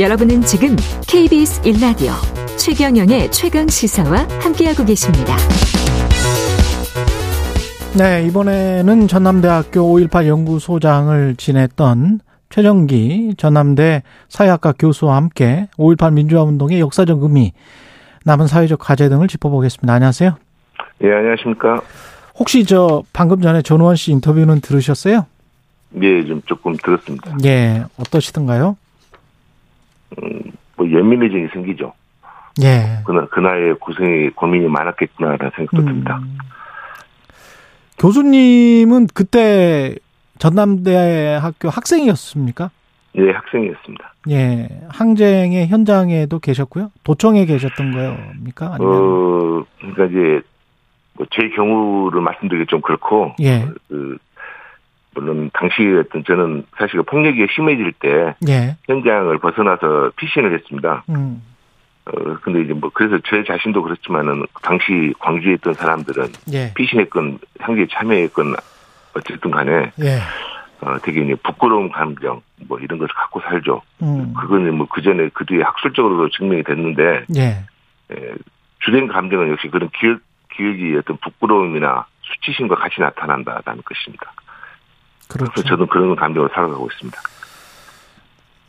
여러분은 지금 KBS 1라디오 최경영의 최강 시사와 함께하고 계십니다. 네, 이번에는 전남대학교 5.18 연구소장을 지냈던 최정기 전남대 사회학과 교수와 함께 5.18 민주화 운동의 역사적 의미, 남은 사회적 과제 등을 짚어보겠습니다. 안녕하세요. 예, 안녕하십니까. 혹시 저 방금 전에 전우원 씨 인터뷰는 들으셨어요? 예, 좀 조금 들었습니다. 예, 어떠시던가요? 음, 뭐 예민해짐이 생기죠. 예. 그, 그 나이에 고생이, 고민이 많았겠구나라는 생각도 음. 듭니다. 교수님은 그때 전남대 학교 학생이었습니까? 예, 학생이었습니다. 예, 항쟁의 현장에도 계셨고요. 도청에 계셨던 거입니까? 아니면 어, 그러니까 이제, 뭐 제 경우를 말씀드리기 좀 그렇고, 예, 그, 물론 당시 어떤 저는 사실 그 폭력이 심해질 때 예, 현장을 벗어나서 피신을 했습니다. 음, 어, 근데 이제 뭐 그래서 제 자신도 그렇지만은 당시 광주에 있던 사람들은 예, 피신했건 향기에 참여했건 어쨌든 간에 예, 어, 되게 이제 부끄러운 감정 뭐 이런 것을 갖고 살죠. 음, 그거는 뭐 그 전에 그 뒤에 학술적으로도 증명이 됐는데 예, 에, 주된 감정은 역시 그런 기억 기억이 어떤 부끄러움이나 수치심과 같이 나타난다라는 것입니다. 그렇죠. 그래서 저는 그런 감정을 살아가고 있습니다.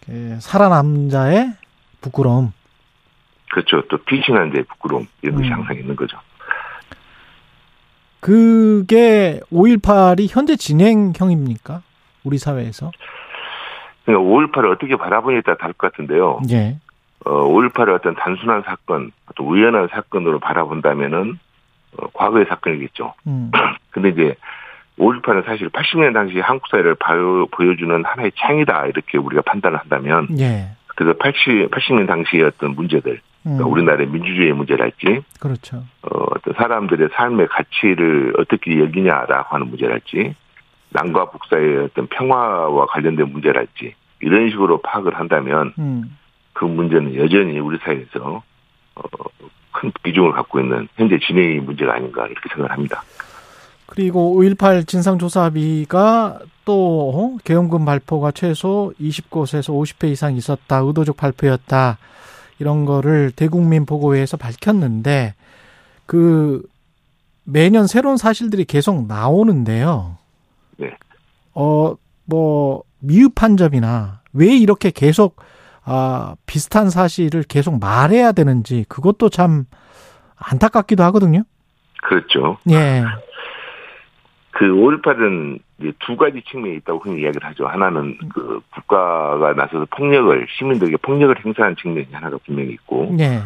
예, 살아남은 자의 부끄러움. 그렇죠. 또 피신한 데의 부끄러움 이런 것이 음. 항상 있는 거죠. 그게 5.18이 현재 진행형입니까? 우리 사회에서? 그러니까 5.18을 어떻게 바라보냐에 따라 다를 것 같은데요. 예, 어, 5.18을 어떤 단순한 사건, 또 우연한 사건으로 바라본다면은 어, 과거의 사건이겠죠. 음, 근데 이제 5.18은 사실 80년 당시 한국 사회를 보여, 보여주는 하나의 창이다 이렇게 우리가 판단을 한다면 예, 그래서 80, 80년 당시의 어떤 문제들, 음, 그러니까 우리나라의 민주주의 문제랄지 그렇죠. 어, 어떤 사람들의 삶의 가치를 어떻게 여기냐라고 하는 문제랄지 남과 북사의 어떤 평화와 관련된 문제랄지 이런 식으로 파악을 한다면 음, 그 문제는 여전히 우리 사회에서 어, 큰 비중을 갖고 있는 현재 진행의 문제가 아닌가 이렇게 생각을 합니다. 그리고 5.18 진상조사비가 또 어? 계엄금 발표가 최소 20곳에서 50회 이상 있었다. 의도적 발표였다. 이런 거를 대국민 보고회에서 밝혔는데 그 매년 새로운 사실들이 계속 나오는데요. 네. 어, 뭐 미흡한 점이나 왜 이렇게 계속 아, 비슷한 사실을 계속 말해야 되는지 그것도 참 안타깝기도 하거든요. 그렇죠. 예. 그 5.18은 이제 두 가지 측면이 있다고 흔히 이야기를 하죠. 하나는 그 국가가 나서서 폭력을 시민들에게 폭력을 행사한 측면이 하나가 분명히 있고 예.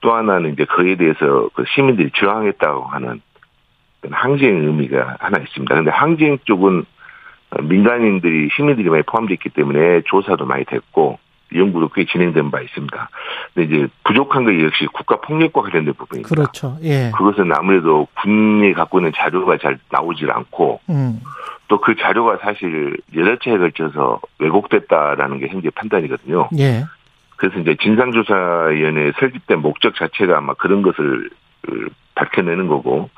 또 하나는 이제 그에 대해서 그 시민들이 저항했다고 하는 항쟁 의미가 하나 있습니다. 근데 항쟁 쪽은 민간인들이 시민들이 많이 포함되어 있기 때문에 조사도 많이 됐고 연구도 꽤 진행된 바 있습니다. 근데 이제 부족한 게 역시 국가 폭력과 관련된 부분입니다. 그렇죠. 예. 그것은 아무래도 군이 갖고 있는 자료가 잘 나오질 않고 음. 또그 자료가 사실 여러 차례에 걸쳐서 왜곡됐다라는 게 현재 판단이거든요. 예. 그래서 이제 진상조사위원회 설립된 목적 자체가 아마 그런 것을 그, 밝혀내는 거고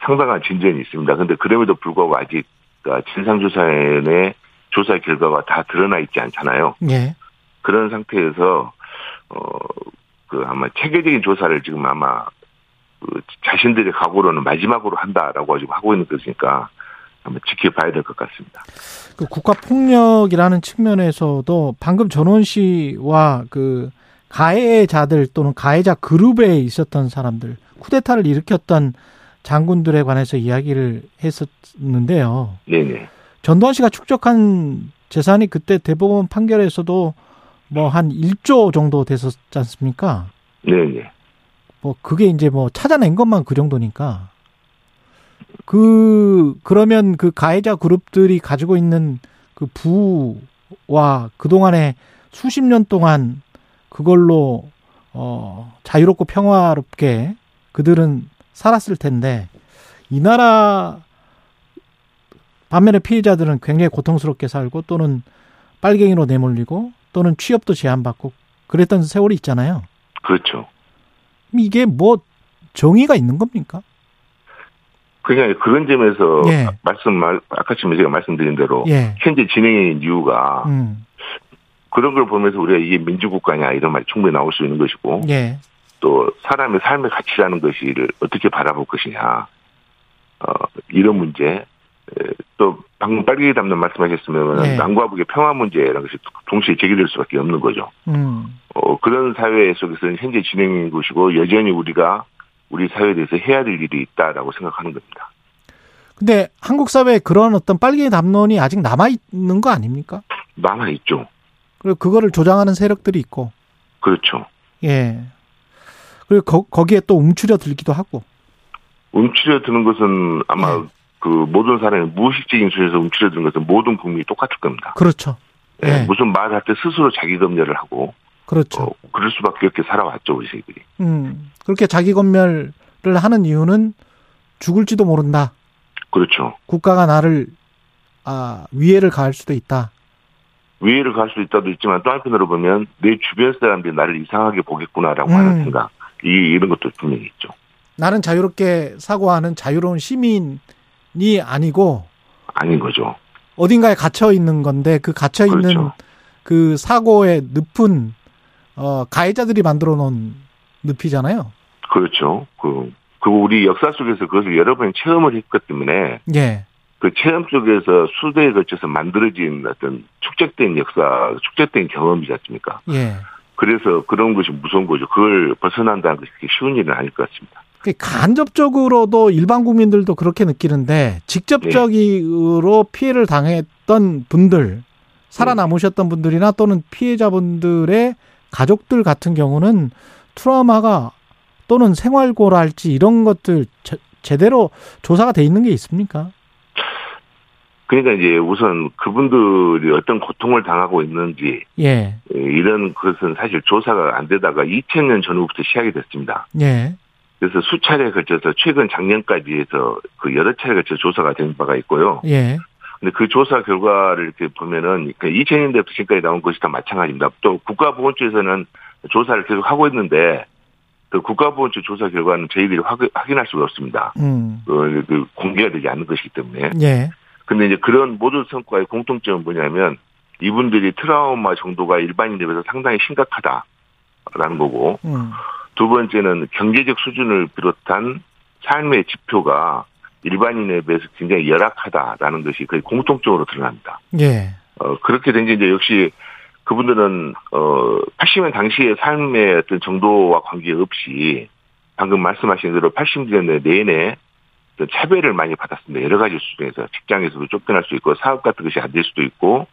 상당한 진전이 있습니다. 근데 그럼에도 불구하고 아직 그 진상조사위원회 조사 결과가 다 드러나 있지 않잖아요. 예. 그런 상태에서 어그 아마 체계적인 조사를 지금 아마 그 자신들의 각오로는 마지막으로 한다라고 지금 하고 있는 것이니까 한번 지켜봐야 될 것 같습니다. 그 국가 폭력이라는 측면에서도 방금 전원 씨와 그 가해자들 또는 가해자 그룹에 있었던 사람들 쿠데타를 일으켰던 장군들에 관해서 이야기를 했었는데요. 네네. 전두환 씨가 축적한 재산이 그때 대법원 판결에서도 뭐 한 1조 정도 됐었지 않습니까? 네네. 뭐 그게 이제 뭐 찾아낸 것만 그 정도니까 그 그러면 그 가해자 그룹들이 가지고 있는 그 부와 그 동안에 수십 년 동안 그걸로 어 자유롭고 평화롭게 그들은 살았을 텐데 이 나라 반면에 피해자들은 굉장히 고통스럽게 살고 또는 빨갱이로 내몰리고 또는 취업도 제한받고 그랬던 세월이 있잖아요. 그렇죠. 이게 뭐 정의가 있는 겁니까? 그냥 그런 점에서 예. 말씀 말 아까 지금 제가 말씀드린 대로 예. 현재 진행인 이유가 음. 그런 걸 보면서 우리가 이게 민주국가냐 이런 말이 충분히 나올 수 있는 것이고 예. 또 사람의 삶의 가치라는 것을 어떻게 바라볼 것이냐 어, 이런 문제 에, 또 방금 빨리 담는 말씀하셨으면 네. 남과 북의 평화 문제라는 것이 동시에 제기될 수밖에 없는 거죠. 음. 어, 그런 사회 속에서는 현재 진행인 것이고 여전히 우리가 우리 사회에 대해서 해야 될 일이 있다라고 생각하는 겁니다. 근데 한국 사회에 그런 어떤 빨갱이 담론이 아직 남아 있는 거 아닙니까? 남아 있죠. 그리고 그거를 조장하는 세력들이 있고. 그렇죠. 예. 그리고 거, 거기에 또 움츠려 들기도 하고. 움츠려 드는 것은 아마 네. 그 모든 사람이 무의식적인 수에서 움츠려 드는 것은 모든 국민이 똑같을 겁니다. 그렇죠. 예, 예. 무슨 말할 때 스스로 자기 검열을 하고 그렇죠. 어, 그럴 수밖에 없게 살아왔죠 우리 새끼들이. 음. 그렇게 자기 검열을 하는 이유는 죽을지도 모른다. 그렇죠. 국가가 나를 아, 위해를 가할 수도 있다. 위해를 갈수 있다도 있지만 또 한편으로 보면 내 주변 사람들이 나를 이상하게 보겠구나라고 음. 하는 생각 이 이런 것도 분명히 있죠. 나는 자유롭게 사고하는 자유로운 시민이 아니고 아닌 거죠. 어딘가에 gat혀 있는 건데 그 갇혀 있는 그렇죠. 그 사고의 늪은 어 가해자들이 만들어 놓은 늪이잖아요. 그렇죠. 그, 그 우리 역사 속에서 그것을 여러 번 체험을 했기 때문에 예. 그 체험 속에서 수대에 걸쳐서 만들어진 어떤 축적된 역사, 축적된 경험이지 않습니까? 예. 그래서 그런 것이 무서운 거죠. 그걸 벗어난다는 것이 쉬운 일은 아닐 것 같습니다. 그 간접적으로도 일반 국민들도 그렇게 느끼는데 직접적으로 피해를 당했던 분들 살아남으셨던 분들이나 또는 피해자분들의 가족들 같은 경우는 트라우마가 또는 생활고랄지 이런 것들 제, 제대로 조사가 돼 있는 게 있습니까? 그러니까 이제 우선 그분들이 어떤 고통을 당하고 있는지 예. 예, 이런 것은 사실 조사가 안 되다가 2000년 전후부터 시작이 됐습니다. 예. 그래서 수차례에 걸쳐서 최근 작년까지 해서 그 여러 차례 걸쳐 조사가 된 바가 있고요. 예. 근데 그 조사 결과를 이렇게 보면은 그 2000년대부터 지금까지 나온 것이 다 마찬가지입니다. 또 국가보건처에서는 조사를 계속 하고 있는데 그 국가보건처 조사 결과는 저희들이 확, 확인할 수가 없습니다. 음. 그, 그 공개가 되지 않는 것이기 때문에. 예. 근데 이제 그런 모든 성과의 공통점은 뭐냐면 이분들이 트라우마 정도가 일반인에 비해서 상당히 심각하다라는 거고 음. 두 번째는 경제적 수준을 비롯한 삶의 지표가 일반인에 비해서 굉장히 열악하다라는 것이 거의 공통적으로 드러납니다. 예. 어, 그렇게 된 게 이제 역시 그분들은, 어, 80년 당시의 삶의 어떤 정도와 관계없이 방금 말씀하신 대로 80년대 내내 차별을 많이 받았습니다. 여러 가지 수준에서 직장에서도 쫓겨날 수 있고 사업 같은 것이 안 될 수도 있고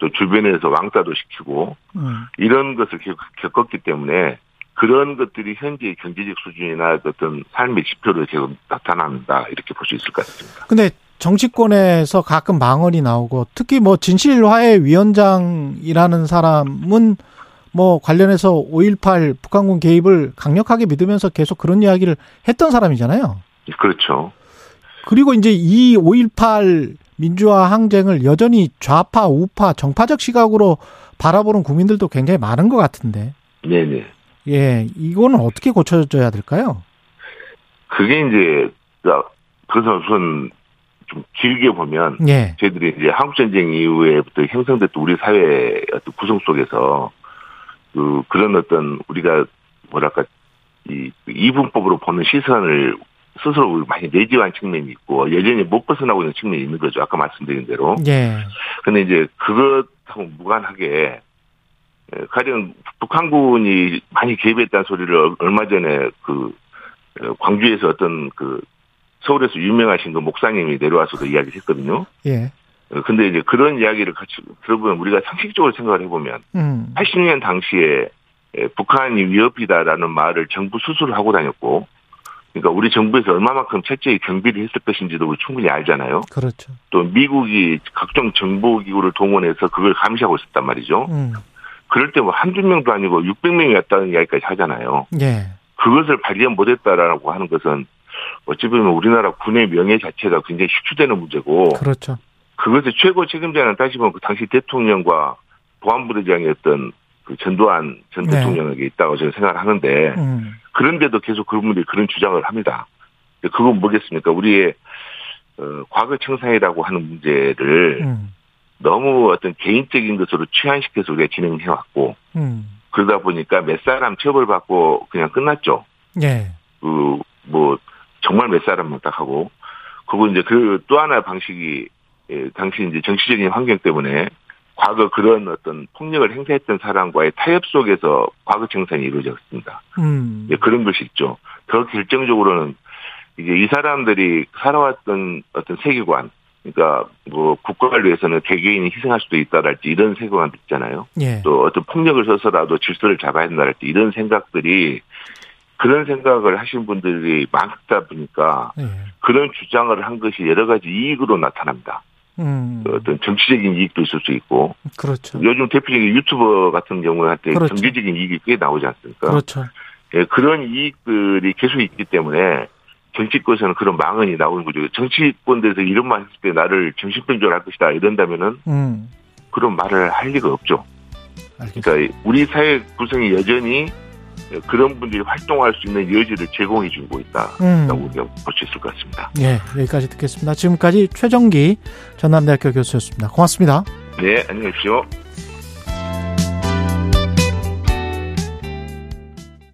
또 주변에서 왕따도 시키고 음. 이런 것을 겪- 겪었기 때문에 그런 것들이 현재의 경제적 수준이나 어떤 삶의 지표로 계속 나타난다 이렇게 볼 수 있을 것 같습니다. 근데 정치권에서 가끔 망언이 나오고 특히 뭐 진실화해 위원장이라는 사람은 뭐 관련해서 5.18 북한군 개입을 강력하게 믿으면서 계속 그런 이야기를 했던 사람이잖아요. 그렇죠. 그리고 이제 이 5.18 민주화 항쟁을 여전히 좌파, 우파, 정파적 시각으로 바라보는 국민들도 굉장히 많은 것 같은데. 네네. 예, 이거는 어떻게 고쳐져야 될까요? 그게 이제 그래서 우선 좀 길게 보면 예, 저희들이 이제 한국 전쟁 이후에부터 형성됐던 우리 사회의 어떤 구성 속에서 그 그런 어떤 우리가 뭐랄까 이 이분법으로 보는 시선을 스스로 많이 내지한 측면이 있고 여전히 못 벗어나고 있는 측면이 있는 거죠. 아까 말씀드린 대로. 예, 근데 이제 그것하고 무관하게 에, 가령 북한군이 많이 개입했다는 소리를 얼- 얼마 전에 그 어, 광주에서 어떤 그 서울에서 유명하신 그 목사님이 내려와서도 이야기를 했거든요. 예, 어, 근데 이제 그런 이야기를 같이 들어보면 우리가 상식적으로 생각을 해보면 음, 80년 당시에 에, 북한이 위협이다라는 말을 정부 스스로 하고 다녔고 그러니까 우리 정부에서 얼마만큼 철저히 경비를 했을 것인지도 우리 충분히 알잖아요. 그렇죠. 또 미국이 각종 정보기구를 동원해서 그걸 감시하고 있었단 말이죠. 음, 그럴 때 뭐 한두 명도 아니고 600명이 왔다는 이야기까지 하잖아요. 예, 그것을 발견 못했다라고 하는 것은 어찌 보면 우리나라 군의 명예 자체가 굉장히 식추되는 문제고 그렇죠. 그것의 최고 책임자는 따지면 그 당시 대통령과 보안부대장이었던 그 전두환 전 네. 대통령에게 있다고 저는 생각을 하는데 음, 그런데도 계속 그런 분들이 그런 주장을 합니다. 그건 뭐겠습니까? 우리의 어, 과거 청산이라고 하는 문제를 음, 너무 어떤 개인적인 것으로 취한시켜서 우리가 진행해 왔고, 음. 그러다 보니까 몇 사람 처벌받고 그냥 끝났죠. 예. 그, 뭐, 정말 몇 사람만 딱 하고, 그리고 이제 그 또 하나 방식이, 예, 당시 이제 정치적인 환경 때문에 과거 그런 어떤 폭력을 행사했던 사람과의 타협 속에서 과거 청산이 이루어졌습니다. 음. 예, 그런 것이 있죠. 더 결정적으로는 이제 이 사람들이 살아왔던 어떤 세계관, 그러니까 뭐 국가를 위해서는 개개인이 희생할 수도 있다랄지 이런 세계관도 있잖아요. 예. 또 어떤 폭력을 써서라도 질서를 잡아야 된다랄지 이런 생각들이 그런 생각을 하신 분들이 많다 보니까 예. 그런 주장을 한 것이 여러 가지 이익으로 나타납니다. 음. 그 어떤 정치적인 이익도 있을 수 있고 그렇죠. 요즘 대표적인 유튜버 같은 경우한테 그렇죠. 경제적인 이익이 꽤 나오지 않습니까? 그렇죠. 예, 그런 이익들이 계속 있기 때문에 정치권에서는 그런 망언이 나오는 거죠. 정치권에서 이런 말 했을 때 나를 정신병자로 할 것이다 이런다면은 음. 그런 말을 할 리가 없죠. 알겠습니다. 그러니까 우리 사회 구성이 여전히 그런 분들이 활동할 수 있는 여지를 제공해 주고 있다라고 음. 우리가 볼 수 있을 것 같습니다. 예, 여기까지 듣겠습니다. 지금까지 최정기 전남대학교 교수였습니다. 고맙습니다. 네, 안녕히 계십시오.